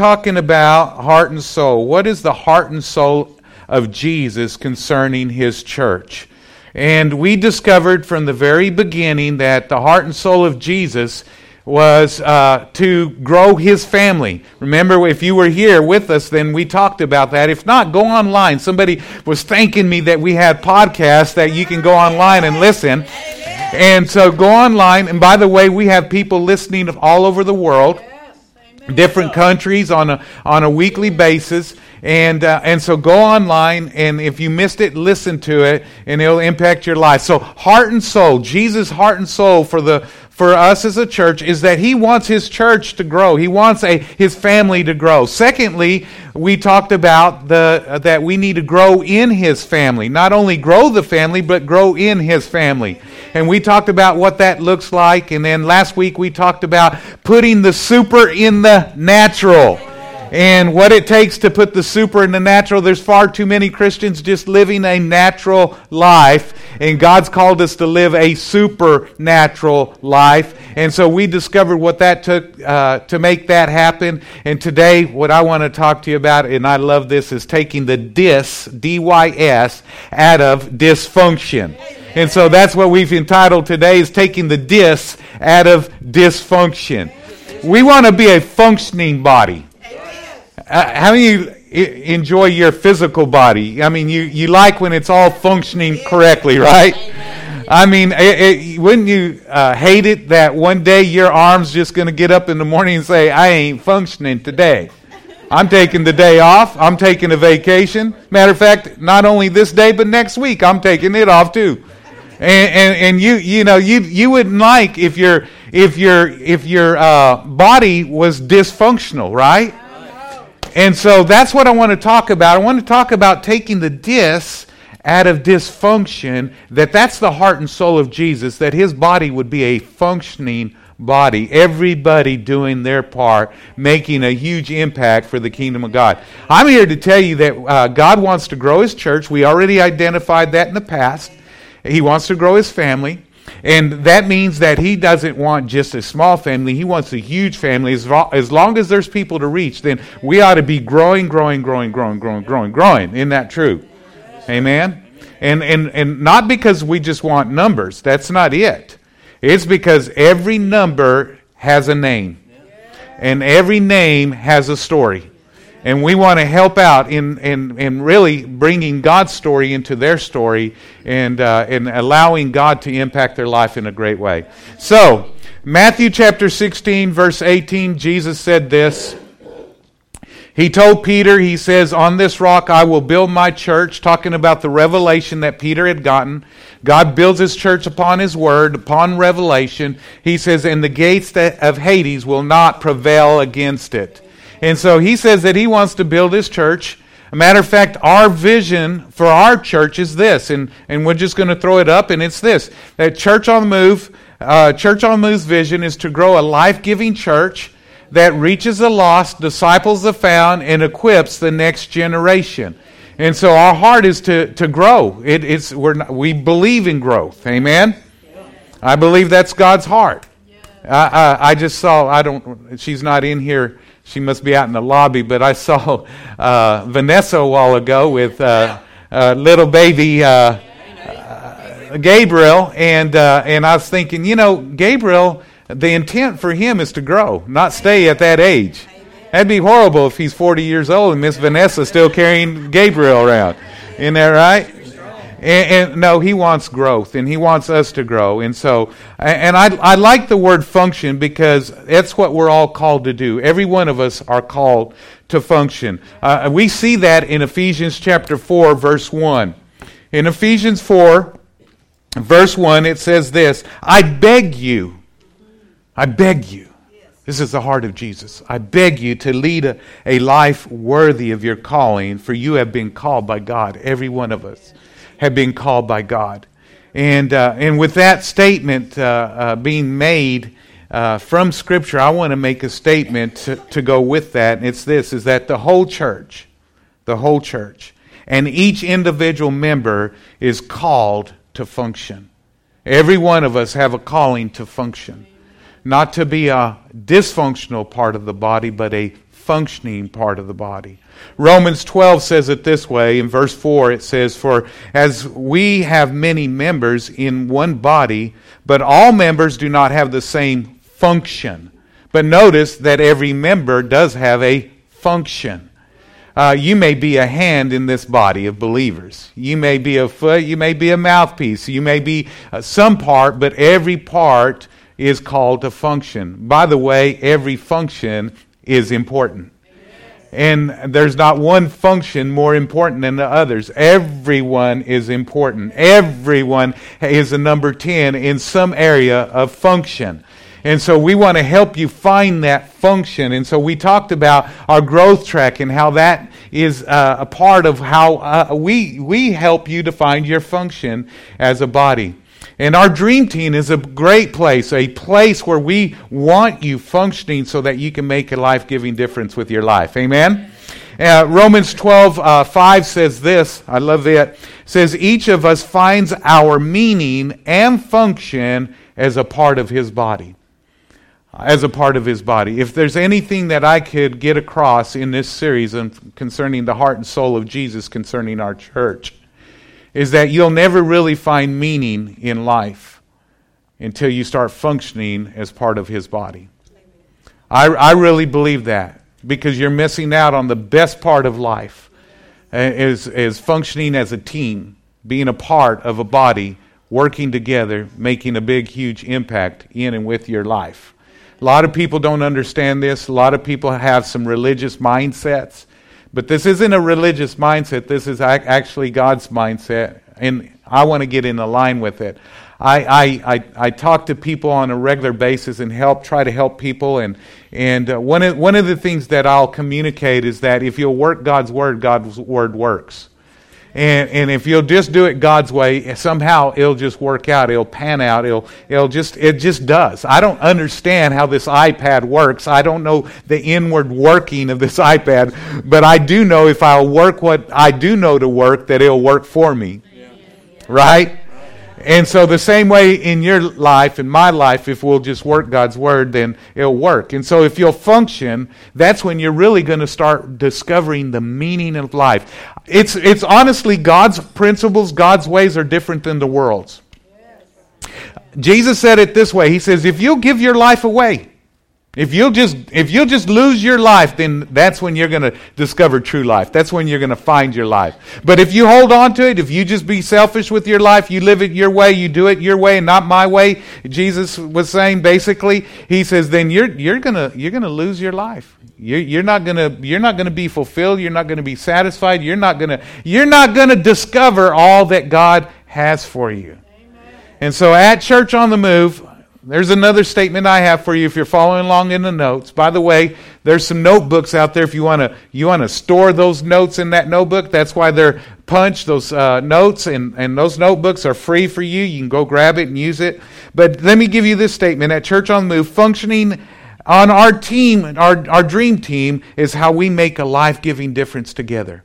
talking about heart and soul. What is the heart and soul of Jesus concerning his church? And we discovered from the very beginning that the heart and soul of Jesus was uh, to grow his family. Remember, if you were here with us, then we talked about that. If not, go online. Somebody was thanking me that we had podcasts that you can go online and listen. And so go online. And by the way, we have people listening all over the world, different countries on a, on a weekly basis. And, uh, and so go online, and if you missed it, listen to it, and it'll impact your life. So, heart and soul, Jesus' heart and soul for, the, for us as a church is that He wants His church to grow. He wants a, His family to grow. Secondly, we talked about the, uh, that we need to grow in His family. Not only grow the family, but grow in His family. And we talked about what that looks like. And then last week we talked about putting the super in the natural and what it takes to put the super in the natural. There's far too many Christians just living a natural life, and God's called us to live a supernatural life. And so we discovered what that took uh, to make that happen. And today, what I want to talk to you about, and I love this, is taking the dis, D Y S, out of dysfunction. And so that's what we've entitled today is taking the dis out of dysfunction. We want to be a functioning body. Uh, how many enjoy your physical body? I mean, you, you like when it's all functioning correctly, right? I mean, it, it, wouldn't you uh, hate it that one day your arm's just going to get up in the morning and say, I ain't functioning today? I'm taking the day off. I'm taking a vacation. Matter of fact, not only this day, but next week, I'm taking it off too. And, and, and you, you know, you, you wouldn't like if your, if your, if your uh, body was dysfunctional, right? And so that's what I want to talk about. I want to talk about taking the dis out of dysfunction, that that's the heart and soul of Jesus, that his body would be a functioning body. Everybody doing their part, making a huge impact for the kingdom of God. I'm here to tell you that uh, God wants to grow his church. We already identified that in the past. He wants to grow his family. And that means that he doesn't want just a small family. He wants a huge family. As, as long as there's people to reach, then we ought to be growing, growing, growing, growing, growing, growing, growing. Isn't that true? Amen? And, and, and not because we just want numbers. That's not it. It's because every number has a name. And every name has a story. And we want to help out in, in, in really bringing God's story into their story and, uh, and allowing God to impact their life in a great way. So, Matthew chapter 16, verse 18, Jesus said this. He told Peter, he says, On this rock I will build my church, talking about the revelation that Peter had gotten. God builds his church upon his word, upon revelation. He says, And the gates of Hades will not prevail against it. And so he says that he wants to build his church. A matter of fact, our vision for our church is this, and, and we're just going to throw it up, and it's this that Church on the Move, uh, Church on the Move's vision is to grow a life giving church that reaches the lost, disciples the found, and equips the next generation. And so our heart is to, to grow. It, it's, we're not, we believe in growth. Amen? I believe that's God's heart. I, I, I just saw, I don't, she's not in here she must be out in the lobby, but I saw uh, Vanessa a while ago with uh, uh, little baby uh, uh, Gabriel, and uh, and I was thinking, you know, Gabriel, the intent for him is to grow, not stay at that age. That'd be horrible if he's 40 years old and Miss Vanessa still carrying Gabriel around. Isn't that right? And, and, no, he wants growth, and he wants us to grow. And so, and I, I like the word function because that's what we're all called to do. Every one of us are called to function. Uh, we see that in Ephesians chapter 4, verse 1. In Ephesians 4, verse 1, it says this I beg you, I beg you. This is the heart of Jesus. I beg you to lead a, a life worthy of your calling, for you have been called by God, every one of us have been called by God. And, uh, and with that statement uh, uh, being made uh, from Scripture, I want to make a statement to, to go with that. And it's this is that the whole church, the whole church, and each individual member is called to function. Every one of us have a calling to function. Not to be a dysfunctional part of the body, but a functioning part of the body. Romans 12 says it this way. In verse 4, it says, For as we have many members in one body, but all members do not have the same function. But notice that every member does have a function. Uh, you may be a hand in this body of believers. You may be a foot, you may be a mouthpiece, you may be uh, some part, but every part is called to function. By the way, every function is important. And there's not one function more important than the others. Everyone is important. Everyone is a number 10 in some area of function. And so we want to help you find that function. And so we talked about our growth track and how that is uh, a part of how uh, we, we help you to find your function as a body. And our dream team is a great place, a place where we want you functioning so that you can make a life giving difference with your life. Amen? Uh, Romans 12, uh, 5 says this. I love it. it. says, Each of us finds our meaning and function as a part of his body. As a part of his body. If there's anything that I could get across in this series concerning the heart and soul of Jesus concerning our church, is that you'll never really find meaning in life until you start functioning as part of His body. I, I really believe that because you're missing out on the best part of life uh, is, is functioning as a team, being a part of a body, working together, making a big, huge impact in and with your life. A lot of people don't understand this. A lot of people have some religious mindsets but this isn't a religious mindset. This is actually God's mindset. And I want to get in line with it. I, I, I, I, talk to people on a regular basis and help, try to help people. And, and uh, one, of, one of the things that I'll communicate is that if you'll work God's word, God's word works. And, and if you'll just do it God's way, eh, somehow it'll just work out. It'll pan out. It'll, it'll just, it just does. I don't understand how this iPad works. I don't know the inward working of this iPad, but I do know if I'll work what I do know to work, that it'll work for me. Yeah. Right? And so, the same way in your life, in my life, if we'll just work God's word, then it'll work. And so, if you'll function, that's when you're really going to start discovering the meaning of life. It's, it's honestly God's principles, God's ways are different than the world's. Jesus said it this way He says, If you'll give your life away, if you'll just if you'll just lose your life, then that's when you're going to discover true life. That's when you're going to find your life. But if you hold on to it, if you just be selfish with your life, you live it your way, you do it your way and not my way, Jesus was saying basically, he says then you're you're going to you're going to lose your life. You're, you're not going to you're not going to be fulfilled, you're not going to be satisfied, you're not going to you're not going to discover all that God has for you. And so at Church on the Move, there's another statement I have for you if you're following along in the notes. By the way, there's some notebooks out there if you want to you want to store those notes in that notebook. That's why they're punched those uh, notes and and those notebooks are free for you. You can go grab it and use it. But let me give you this statement at Church on the Move, functioning on our team, our our dream team is how we make a life-giving difference together.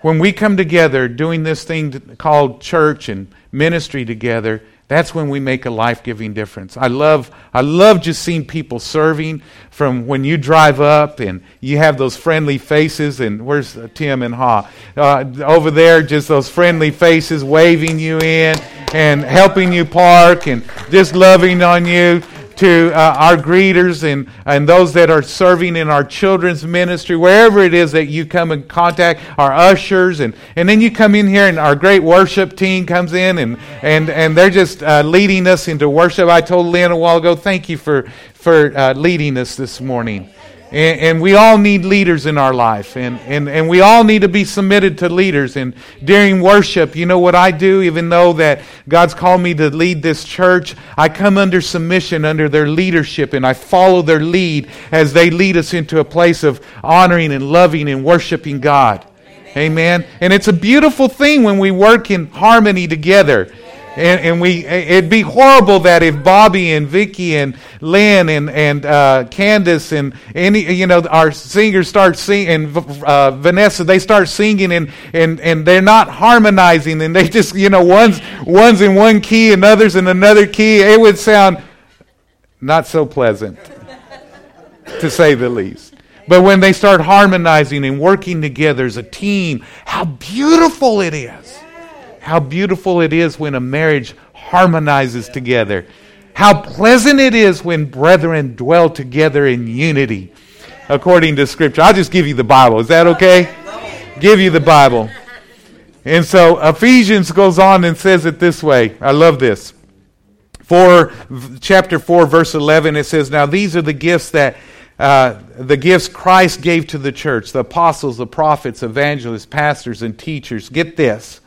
When we come together doing this thing called church and ministry together, that's when we make a life-giving difference. I love, I love just seeing people serving from when you drive up and you have those friendly faces. And where's Tim and Ha? Uh, over there, just those friendly faces waving you in and helping you park and just loving on you to uh, our greeters and, and those that are serving in our children's ministry, wherever it is that you come in contact, our ushers, and, and then you come in here and our great worship team comes in and, and, and they're just uh, leading us into worship. I told Lynn a while ago, thank you for, for uh, leading us this morning. And, and, we all need leaders in our life. And, and, and we all need to be submitted to leaders. And during worship, you know what I do? Even though that God's called me to lead this church, I come under submission under their leadership and I follow their lead as they lead us into a place of honoring and loving and worshiping God. Amen. And it's a beautiful thing when we work in harmony together. And, and, we, it'd be horrible that if Bobby and Vicky and Lynn and, and uh, Candace and any, you know, our singers start singing, and uh, Vanessa, they start singing and, and, and they're not harmonizing and they just, you know, one's, one's in one key and others in another key. It would sound not so pleasant, to say the least. But when they start harmonizing and working together as a team, how beautiful it is. How beautiful it is when a marriage harmonizes together. How pleasant it is when brethren dwell together in unity, according to Scripture. I'll just give you the Bible. Is that okay? Give you the Bible. And so Ephesians goes on and says it this way. I love this. For chapter 4, verse 11, it says, Now these are the gifts that uh, the gifts Christ gave to the church the apostles, the prophets, evangelists, pastors, and teachers. Get this.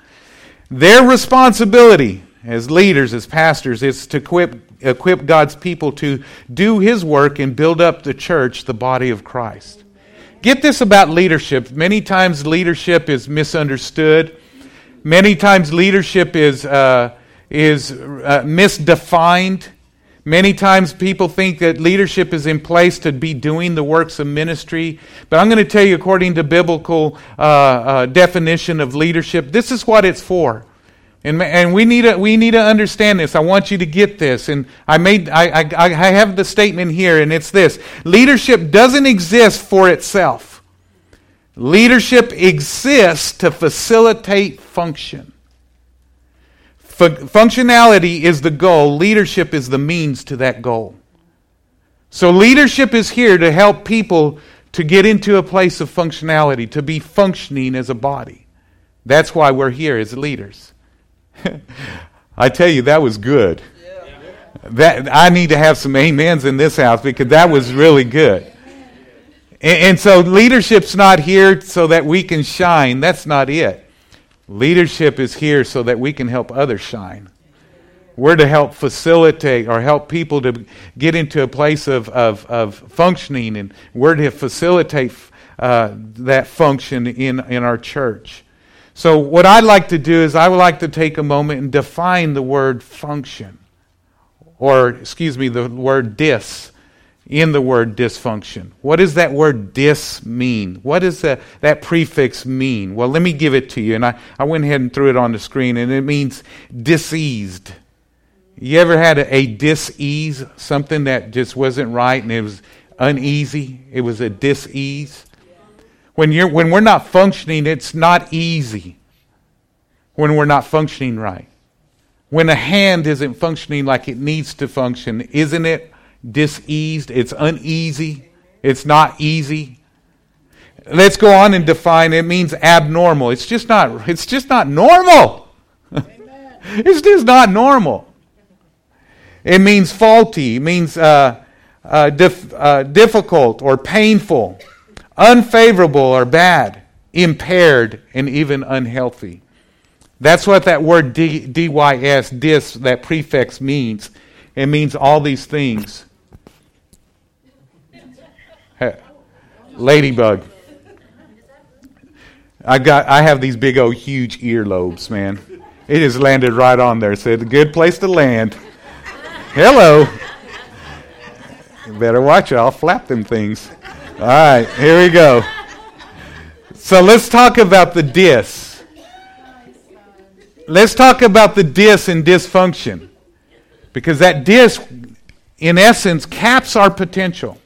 Their responsibility as leaders, as pastors, is to equip, equip God's people to do His work and build up the church, the body of Christ. Get this about leadership. Many times leadership is misunderstood. Many times leadership is, uh, is uh, misdefined. Many times people think that leadership is in place to be doing the works of ministry. But I'm going to tell you, according to biblical uh, uh, definition of leadership, this is what it's for. And, and we, need to, we need to understand this. I want you to get this. And I, made, I, I, I have the statement here, and it's this Leadership doesn't exist for itself, leadership exists to facilitate function. Functionality is the goal, leadership is the means to that goal. So, leadership is here to help people to get into a place of functionality, to be functioning as a body. That's why we're here as leaders. I tell you, that was good. That I need to have some amens in this house because that was really good. And, and so leadership's not here so that we can shine. That's not it. Leadership is here so that we can help others shine. We're to help facilitate or help people to get into a place of, of, of functioning, and we're to facilitate uh, that function in, in our church. So, what I'd like to do is, I would like to take a moment and define the word function, or, excuse me, the word dis in the word dysfunction. What does that word dis mean? What does that, that prefix mean? Well, let me give it to you. And I, I went ahead and threw it on the screen, and it means diseased. You ever had a, a dis-ease, something that just wasn't right and it was uneasy? It was a dis-ease. When, you're, when we're not functioning, it's not easy when we're not functioning right. When a hand isn't functioning like it needs to function, isn't it diseased? It's uneasy. It's not easy. Let's go on and define it. means abnormal. It's just not, it's just not normal. it's just not normal. It means faulty. It means uh, uh, dif- uh, difficult or painful unfavorable or bad, impaired, and even unhealthy. That's what that word dys, dis, that prefix means. It means all these things. Ladybug. I got. I have these big old huge earlobes, man. It just landed right on there. A good place to land. Hello. Better watch it. I'll flap them things. All right, here we go. So let's talk about the dis. Let's talk about the dis and dysfunction. Because that dis, in essence, caps our potential.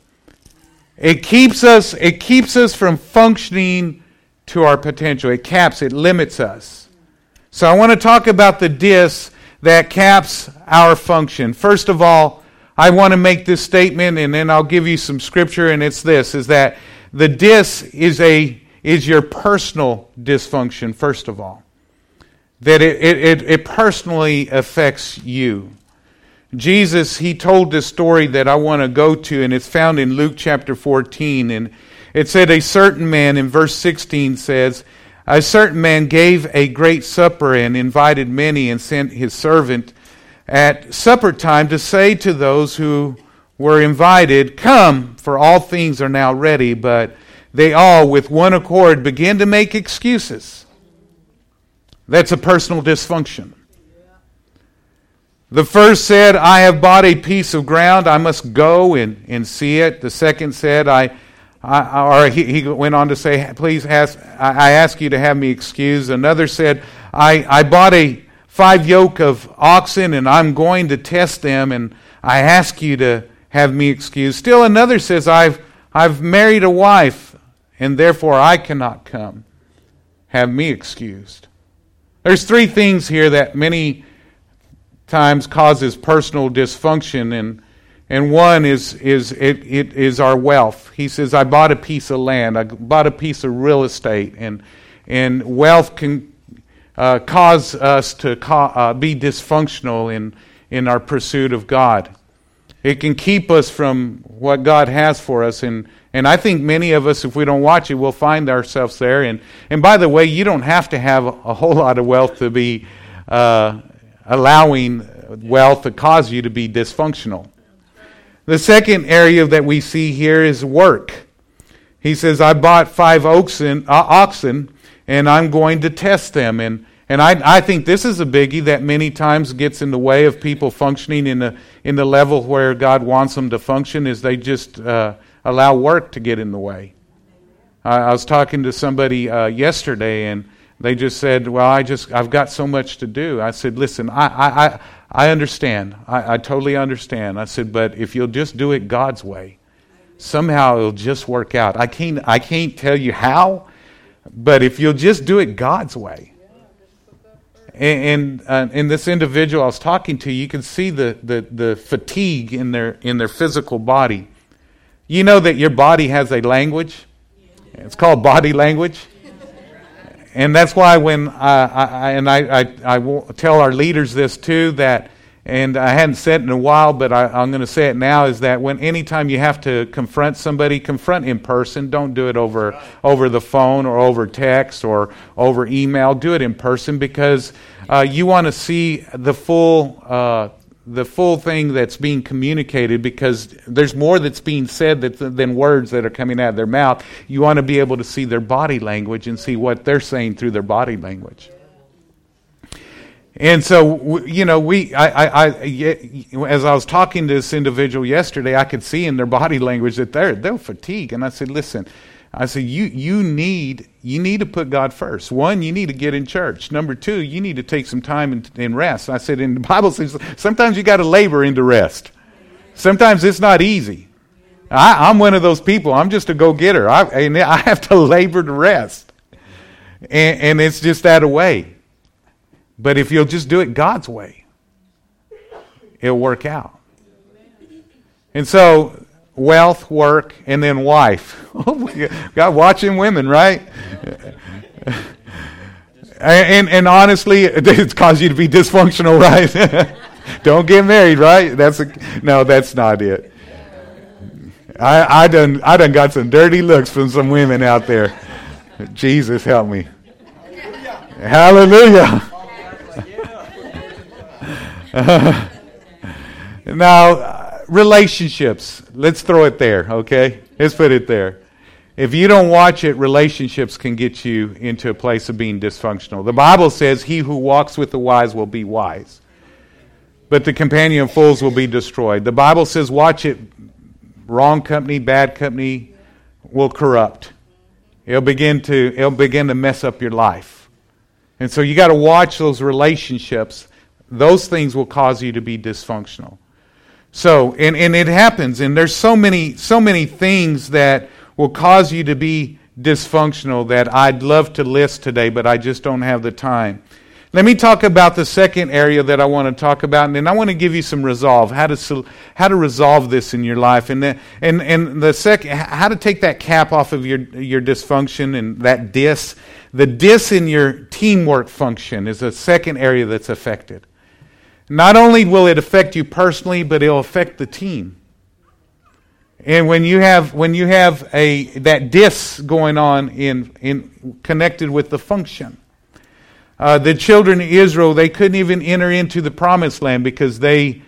It keeps us, it keeps us from functioning to our potential. It caps, it limits us. So I want to talk about the dis that caps our function. First of all, I want to make this statement and then I'll give you some scripture and it's this is that the dis is a is your personal dysfunction first of all. That it, it, it personally affects you. Jesus, he told this story that I want to go to, and it's found in Luke chapter 14. And it said, A certain man, in verse 16 says, A certain man gave a great supper and invited many and sent his servant at supper time to say to those who were invited, Come, for all things are now ready. But they all, with one accord, began to make excuses. That's a personal dysfunction. The first said, I have bought a piece of ground. I must go and, and see it. The second said, I, I or he, he, went on to say, Please ask, I ask you to have me excused. Another said, I, I bought a five yoke of oxen and I'm going to test them and I ask you to have me excused. Still another says, I've, I've married a wife, and therefore I cannot come. Have me excused. There's three things here that many times causes personal dysfunction and and one is is it, it is our wealth. He says, "I bought a piece of land. I bought a piece of real estate, and and wealth can uh, cause us to ca- uh, be dysfunctional in in our pursuit of God. It can keep us from what God has for us, and and I think many of us, if we don't watch it, will find ourselves there. And and by the way, you don't have to have a whole lot of wealth to be uh, allowing wealth to cause you to be dysfunctional. The second area that we see here is work. He says, I bought five oxen, uh, oxen and I'm going to test them. And, and I, I think this is a biggie that many times gets in the way of people functioning in the, in the level where God wants them to function is they just uh, allow work to get in the way. I, I was talking to somebody uh, yesterday and they just said, "Well, I just I've got so much to do." I said, "Listen, I I I understand. I, I totally understand." I said, "But if you'll just do it God's way, somehow it'll just work out. I can't I can't tell you how, but if you'll just do it God's way." And, and uh, in this individual I was talking to, you can see the, the, the fatigue in their in their physical body. You know that your body has a language. It's called body language. And that's why when I, I and I, I, I tell our leaders this too that, and I hadn't said it in a while, but I, I'm going to say it now, is that when anytime you have to confront somebody, confront in person. Don't do it over over the phone or over text or over email. Do it in person because uh, you want to see the full uh, the full thing that's being communicated because there's more that's being said that, than words that are coming out of their mouth. You want to be able to see their body language and see what they're saying through their body language. And so, you know, we, I, I, I, as I was talking to this individual yesterday, I could see in their body language that they're, they're fatigued. And I said, listen, I said, you, you, need, you need to put God first. One, you need to get in church. Number two, you need to take some time and, and rest. I said, in the Bible says sometimes you got to labor into rest. Sometimes it's not easy. I, am one of those people. I'm just a go getter. I, and I have to labor to rest. And, and it's just that way. But if you'll just do it God's way, it'll work out. And so wealth, work, and then wife. Oh God, watching women, right? and, and honestly, it's caused you to be dysfunctional, right? Don't get married, right? That's a, no, that's not it. I, I done I done got some dirty looks from some women out there. Jesus help me. Hallelujah. now relationships. Let's throw it there, okay? Let's put it there. If you don't watch it, relationships can get you into a place of being dysfunctional. The Bible says, He who walks with the wise will be wise, but the companion of fools will be destroyed. The Bible says, Watch it. Wrong company, bad company will corrupt. It'll begin to, it'll begin to mess up your life. And so you got to watch those relationships. Those things will cause you to be dysfunctional. So, and, and it happens, and there's so many, so many things that will cause you to be dysfunctional that I'd love to list today, but I just don't have the time. Let me talk about the second area that I want to talk about, and then I want to give you some resolve, how to, how to resolve this in your life. And the, and, and the second, how to take that cap off of your, your dysfunction and that dis. The dis in your teamwork function is a second area that's affected. Not only will it affect you personally, but it'll affect the team. And when you have when you have a that dis going on in in connected with the function, uh, the children of Israel they couldn't even enter into the promised land because they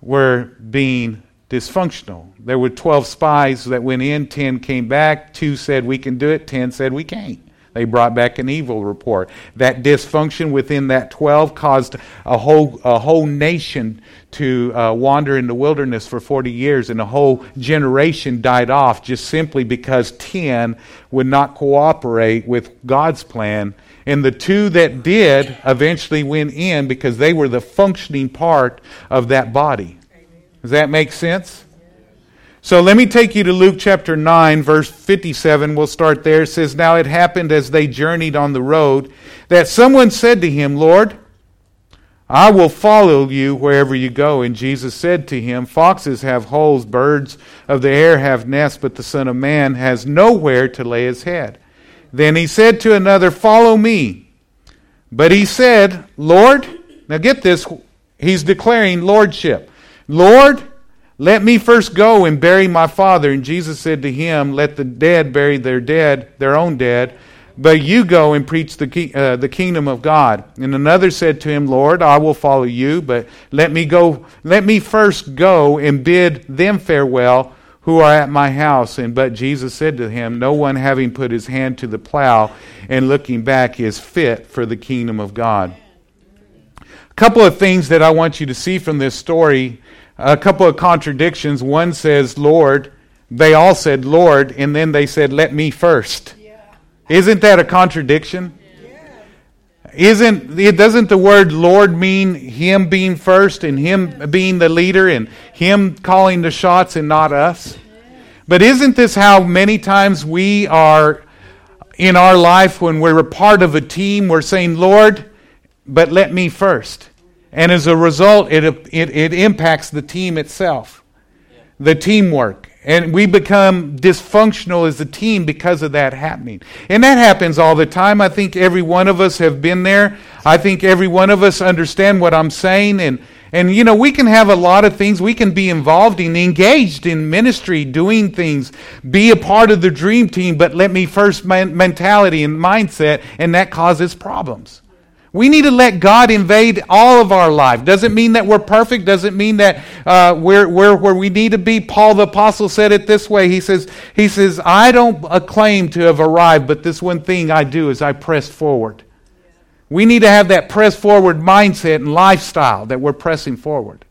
were being dysfunctional. There were twelve spies that went in, ten came back, two said we can do it, ten said we can't. They brought back an evil report. That dysfunction within that 12 caused a whole, a whole nation to uh, wander in the wilderness for 40 years, and a whole generation died off just simply because 10 would not cooperate with God's plan. And the two that did eventually went in because they were the functioning part of that body. Does that make sense? So let me take you to Luke chapter 9, verse 57. We'll start there. It says, Now it happened as they journeyed on the road that someone said to him, Lord, I will follow you wherever you go. And Jesus said to him, Foxes have holes, birds of the air have nests, but the Son of Man has nowhere to lay his head. Then he said to another, Follow me. But he said, Lord, now get this, he's declaring lordship. Lord, let me first go and bury my father. And Jesus said to him, Let the dead bury their dead, their own dead, but you go and preach the, uh, the kingdom of God. And another said to him, Lord, I will follow you, but let me go, let me first go and bid them farewell who are at my house. And but Jesus said to him, No one having put his hand to the plow and looking back is fit for the kingdom of God. A couple of things that I want you to see from this story a couple of contradictions. One says, Lord. They all said, Lord, and then they said, Let me first. Yeah. Isn't that a contradiction? Yeah. Isn't it doesn't the word Lord mean him being first and him being the leader and him calling the shots and not us? But isn't this how many times we are in our life when we're a part of a team, we're saying, Lord, but let me first. And as a result, it, it, it impacts the team itself, the teamwork. And we become dysfunctional as a team because of that happening. And that happens all the time. I think every one of us have been there. I think every one of us understand what I'm saying. And, and you know, we can have a lot of things. We can be involved in, engaged in ministry, doing things, be a part of the dream team, but let me first mentality and mindset, and that causes problems. We need to let God invade all of our life. Doesn't mean that we're perfect. Doesn't mean that uh, we're, we're where we need to be. Paul the apostle said it this way. He says, he says, I don't claim to have arrived, but this one thing I do is I press forward. We need to have that press forward mindset and lifestyle that we're pressing forward.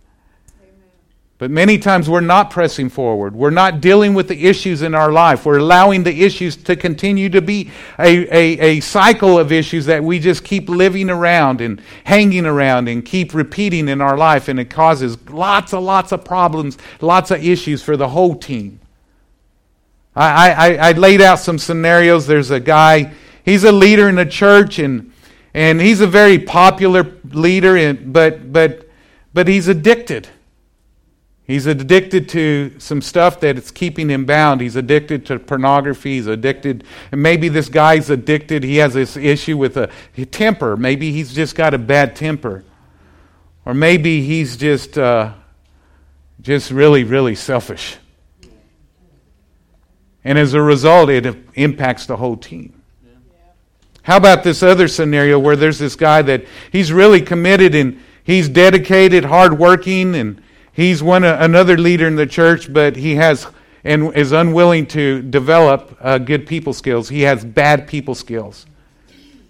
But many times we're not pressing forward. We're not dealing with the issues in our life. We're allowing the issues to continue to be a, a, a, cycle of issues that we just keep living around and hanging around and keep repeating in our life. And it causes lots and lots of problems, lots of issues for the whole team. I, I, I laid out some scenarios. There's a guy, he's a leader in the church, and, and he's a very popular leader, in, but, but, but he's addicted. He's addicted to some stuff that it's keeping him bound. He's addicted to pornography. He's addicted, and maybe this guy's addicted. He has this issue with a, temper. Maybe he's just got a bad temper, or maybe he's just uh, just really, really selfish. And as a result, it impacts the whole team. How about this other scenario where there's this guy that he's really committed and he's dedicated, hardworking, and He's one another leader in the church, but he has and is unwilling to develop uh, good people skills. He has bad people skills.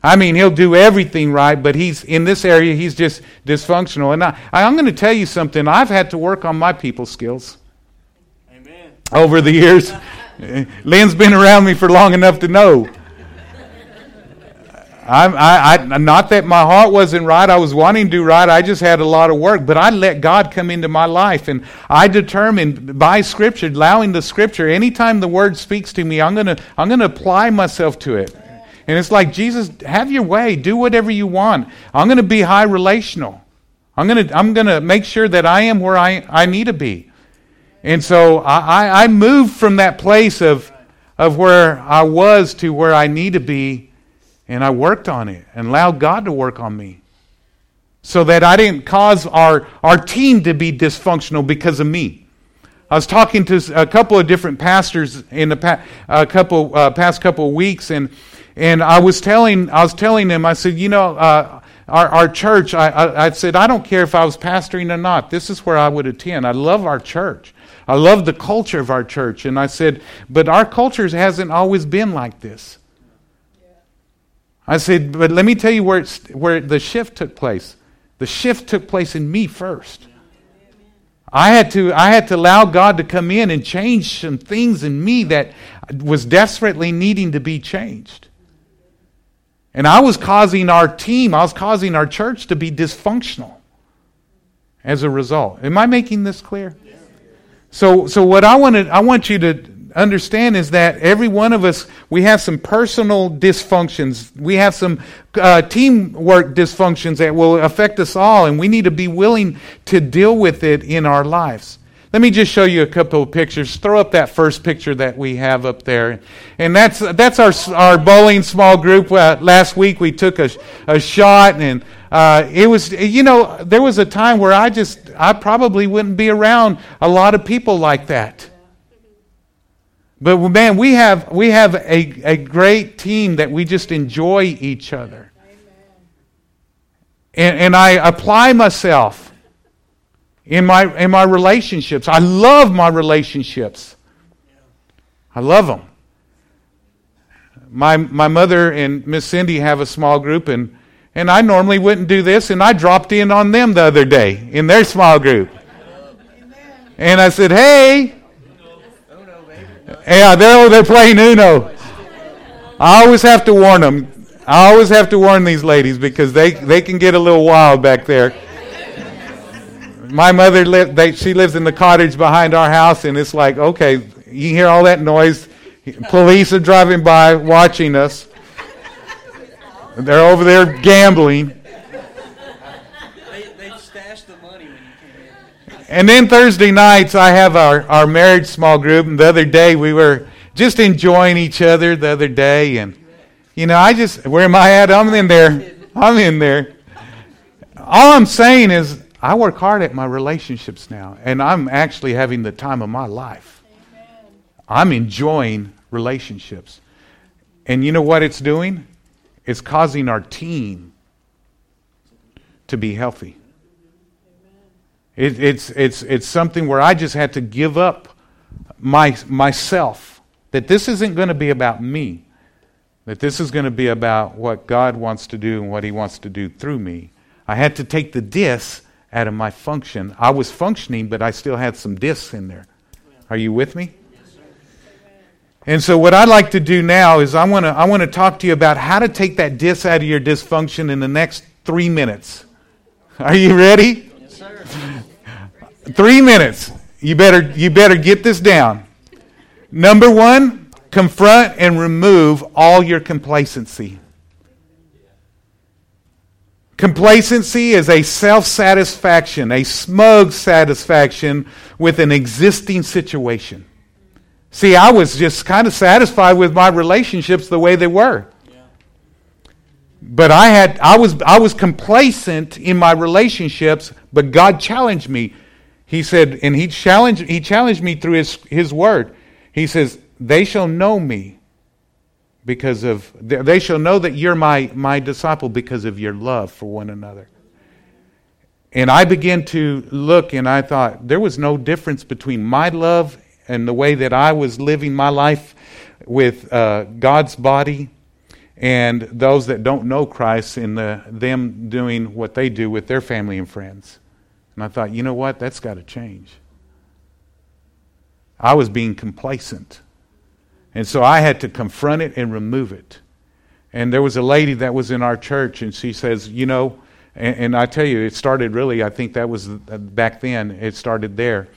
I mean, he'll do everything right, but he's in this area. He's just dysfunctional. And I, I'm going to tell you something. I've had to work on my people skills. Amen. Over the years, Lynn's been around me for long enough to know. I, I, not that my heart wasn't right. I was wanting to do right. I just had a lot of work. But I let God come into my life. And I determined by Scripture, allowing the Scripture, anytime the Word speaks to me, I'm going to I'm to apply myself to it. And it's like, Jesus, have your way. Do whatever you want. I'm going to be high relational. I'm going to, I'm to make sure that I am where I, I need to be. And so I, I moved from that place of, of where I was to where I need to be and I worked on it and allowed God to work on me. So that I didn't cause our, our team to be dysfunctional because of me. I was talking to a couple of different pastors in the pa- a couple uh, past couple of weeks, and and I was telling I was telling them I said, you know, uh, our our church. I, I, I said I don't care if I was pastoring or not. This is where I would attend. I love our church. I love the culture of our church, and I said, but our culture hasn't always been like this. I said, but let me tell you where, where the shift took place. The shift took place in me first. I had to I had to allow God to come in and change some things in me that was desperately needing to be changed. And I was causing our team, I was causing our church to be dysfunctional as a result. Am I making this clear? So, so what I want to, I want you to understand is that every one of us, we have some personal dysfunctions. We have some uh, teamwork dysfunctions that will affect us all, and we need to be willing to deal with it in our lives. Let me just show you a couple of pictures. Throw up that first picture that we have up there. And that's, that's our, our bowling small group. Uh, last week we took a, a shot, and uh, it was, you know, there was a time where I just, I probably wouldn't be around a lot of people like that. But man, we have, we have a, a great team that we just enjoy each other. And, and I apply myself in my, in my relationships. I love my relationships. I love them. My, my mother and Miss Cindy have a small group, and, and I normally wouldn't do this, and I dropped in on them the other day in their small group. And I said, hey, yeah, they're, they're playing Uno. I always have to warn them. I always have to warn these ladies because they, they can get a little wild back there. My mother, they, she lives in the cottage behind our house, and it's like, okay, you hear all that noise. Police are driving by watching us. They're over there gambling. And then Thursday nights, I have our, our marriage small group. And the other day, we were just enjoying each other the other day. And, you know, I just, where am I at? I'm in there. I'm in there. All I'm saying is, I work hard at my relationships now. And I'm actually having the time of my life. I'm enjoying relationships. And you know what it's doing? It's causing our team to be healthy. It, it's, it's, it's something where I just had to give up my, myself. That this isn't going to be about me. That this is going to be about what God wants to do and what He wants to do through me. I had to take the dis out of my function. I was functioning, but I still had some dis in there. Are you with me? And so, what I'd like to do now is I want to I want to talk to you about how to take that dis out of your dysfunction in the next three minutes. Are you ready? Yes, sir. Three minutes. You better, you better get this down. Number one, confront and remove all your complacency. Complacency is a self satisfaction, a smug satisfaction with an existing situation. See, I was just kind of satisfied with my relationships the way they were. But I had I was I was complacent in my relationships, but God challenged me he said, and he challenged, he challenged me through his, his word. He says, They shall know me because of, they shall know that you're my, my disciple because of your love for one another. And I began to look and I thought there was no difference between my love and the way that I was living my life with uh, God's body and those that don't know Christ and the, them doing what they do with their family and friends. And I thought, you know what? That's got to change. I was being complacent. And so I had to confront it and remove it. And there was a lady that was in our church, and she says, You know, and, and I tell you, it started really, I think that was uh, back then, it started there.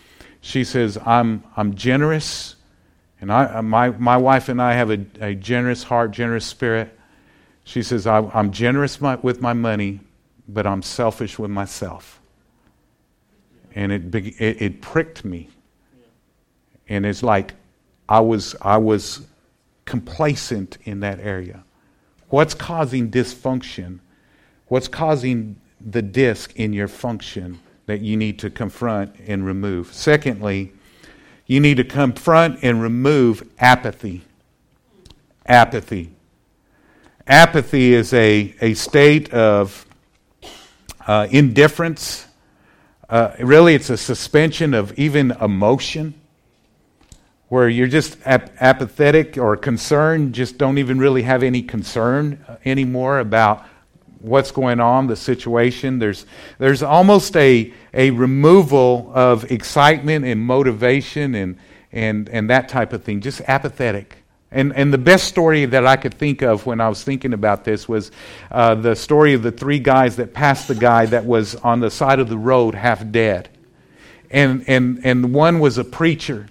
She says, I'm, I'm generous, and I, uh, my, my wife and I have a, a generous heart, generous spirit. She says, I, am generous my, with my money, but I'm selfish with myself and it, it, it pricked me. And it's like I was, I was complacent in that area. What's causing dysfunction? What's causing the disc in your function that you need to confront and remove? Secondly, you need to confront and remove apathy. Apathy. Apathy is a, a state of uh, indifference uh, really, it's a suspension of even emotion where you're just ap- apathetic or concerned, just don't even really have any concern uh, anymore about what's going on, the situation. There's, there's almost a, a removal of excitement and motivation and, and, and that type of thing, just apathetic. And, and the best story that I could think of when I was thinking about this was uh, the story of the three guys that passed the guy that was on the side of the road half dead. and, and, and one was a preacher.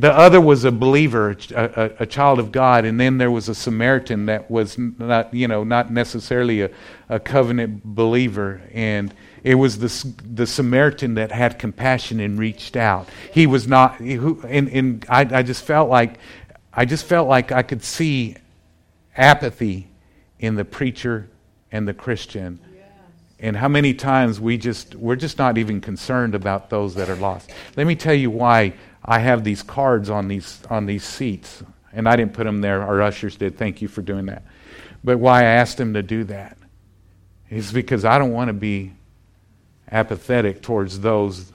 The other was a believer, a, a, a, child of God, and then there was a Samaritan that was not, you know, not necessarily a, a covenant believer. And it was the, the Samaritan that had compassion and reached out. He was not, who, and, and I, I just felt like, I just felt like I could see apathy in the preacher and the Christian. And how many times we just, we're just not even concerned about those that are lost. Let me tell you why I have these cards on these on these seats, and I didn't put them there. Our ushers did. Thank you for doing that. But why I asked them to do that is because I don't want to be apathetic towards those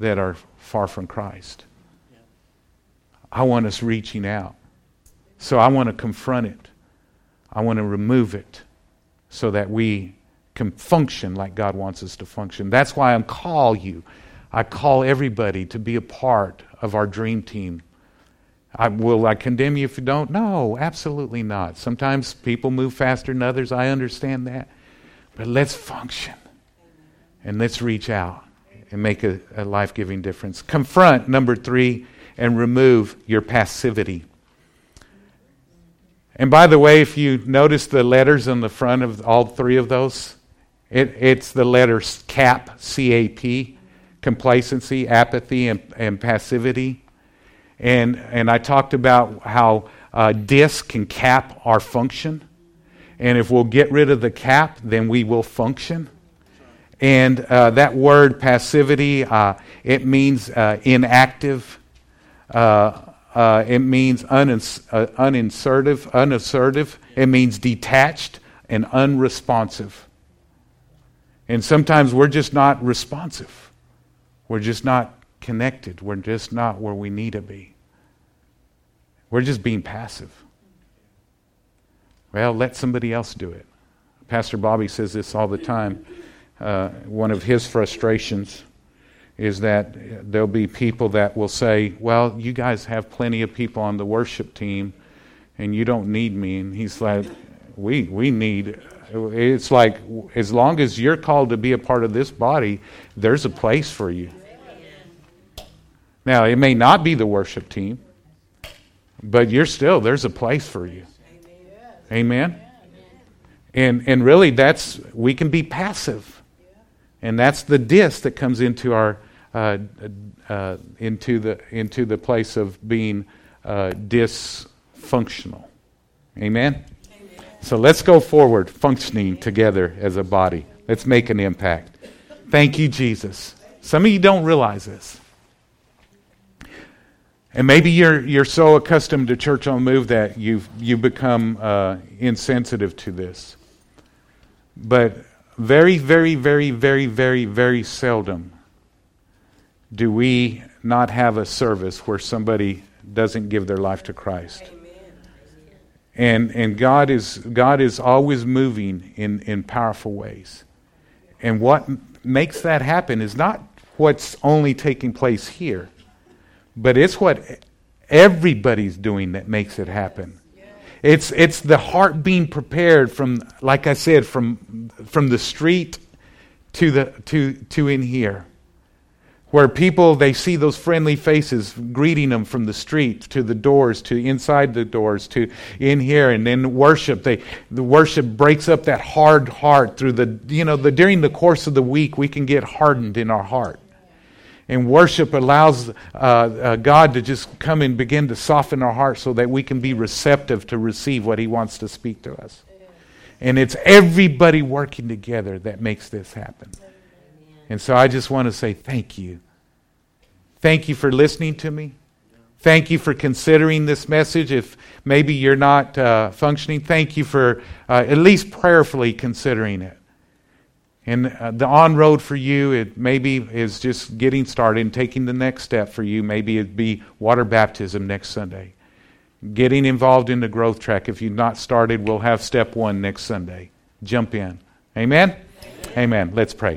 that are far from Christ. I want us reaching out. So I want to confront it. I want to remove it so that we can function like God wants us to function. That's why I call you. I call everybody to be a part of our dream team. I, will I condemn you if you don't? No, absolutely not. Sometimes people move faster than others. I understand that. But let's function and let's reach out and make a, a life giving difference. Confront, number three, and remove your passivity. And by the way, if you notice the letters on the front of all three of those, it, it's the letters CAP, C A P complacency, apathy, and, and passivity. And, and I talked about how uh, dis can cap our function. And if we'll get rid of the cap, then we will function. And uh, that word passivity, uh, it means uh, inactive. Uh, uh, it means unins- unassertive, unassertive. It means detached and unresponsive. And sometimes we're just not responsive. We're just not connected. We're just not where we need to be. We're just being passive. Well, let somebody else do it. Pastor Bobby says this all the time. Uh, one of his frustrations is that there'll be people that will say, Well, you guys have plenty of people on the worship team and you don't need me. And he's like, We, we need it's like as long as you're called to be a part of this body, there's a place for you. Now, it may not be the worship team, but you're still, there's a place for you. Amen? And, and really, that's, we can be passive. And that's the dis that comes into our, uh, uh, into, the, into the place of being uh, dysfunctional. Amen? So let's go forward, functioning together as a body. Let's make an impact. Thank you, Jesus. Some of you don't realize this. And maybe you're, you're so accustomed to church on move that you've, you've become uh, insensitive to this. But very, very, very, very, very, very seldom do we not have a service where somebody doesn't give their life to Christ. And, and God, is, God is always moving in, in powerful ways. And what makes that happen is not what's only taking place here but it's what everybody's doing that makes it happen. It's, it's the heart being prepared from, like I said, from, from the street to, the, to, to in here. Where people, they see those friendly faces greeting them from the street to the doors, to inside the doors, to in here, and then worship. They, the worship breaks up that hard heart through the, you know, the, during the course of the week, we can get hardened in our heart. And worship allows uh, uh, God to just come and begin to soften our heart so that we can be receptive to receive what He wants to speak to us. And it's everybody working together that makes this happen. And so I just want to say thank you. Thank you for listening to me. Thank you for considering this message. If maybe you're not uh, functioning, thank you for uh, at least prayerfully considering it. And uh, the on road for you, it maybe is just getting started and taking the next step for you. Maybe it'd be water baptism next Sunday. Getting involved in the growth track. If you've not started, we'll have step one next Sunday. Jump in. Amen? Amen. Amen. Let's pray.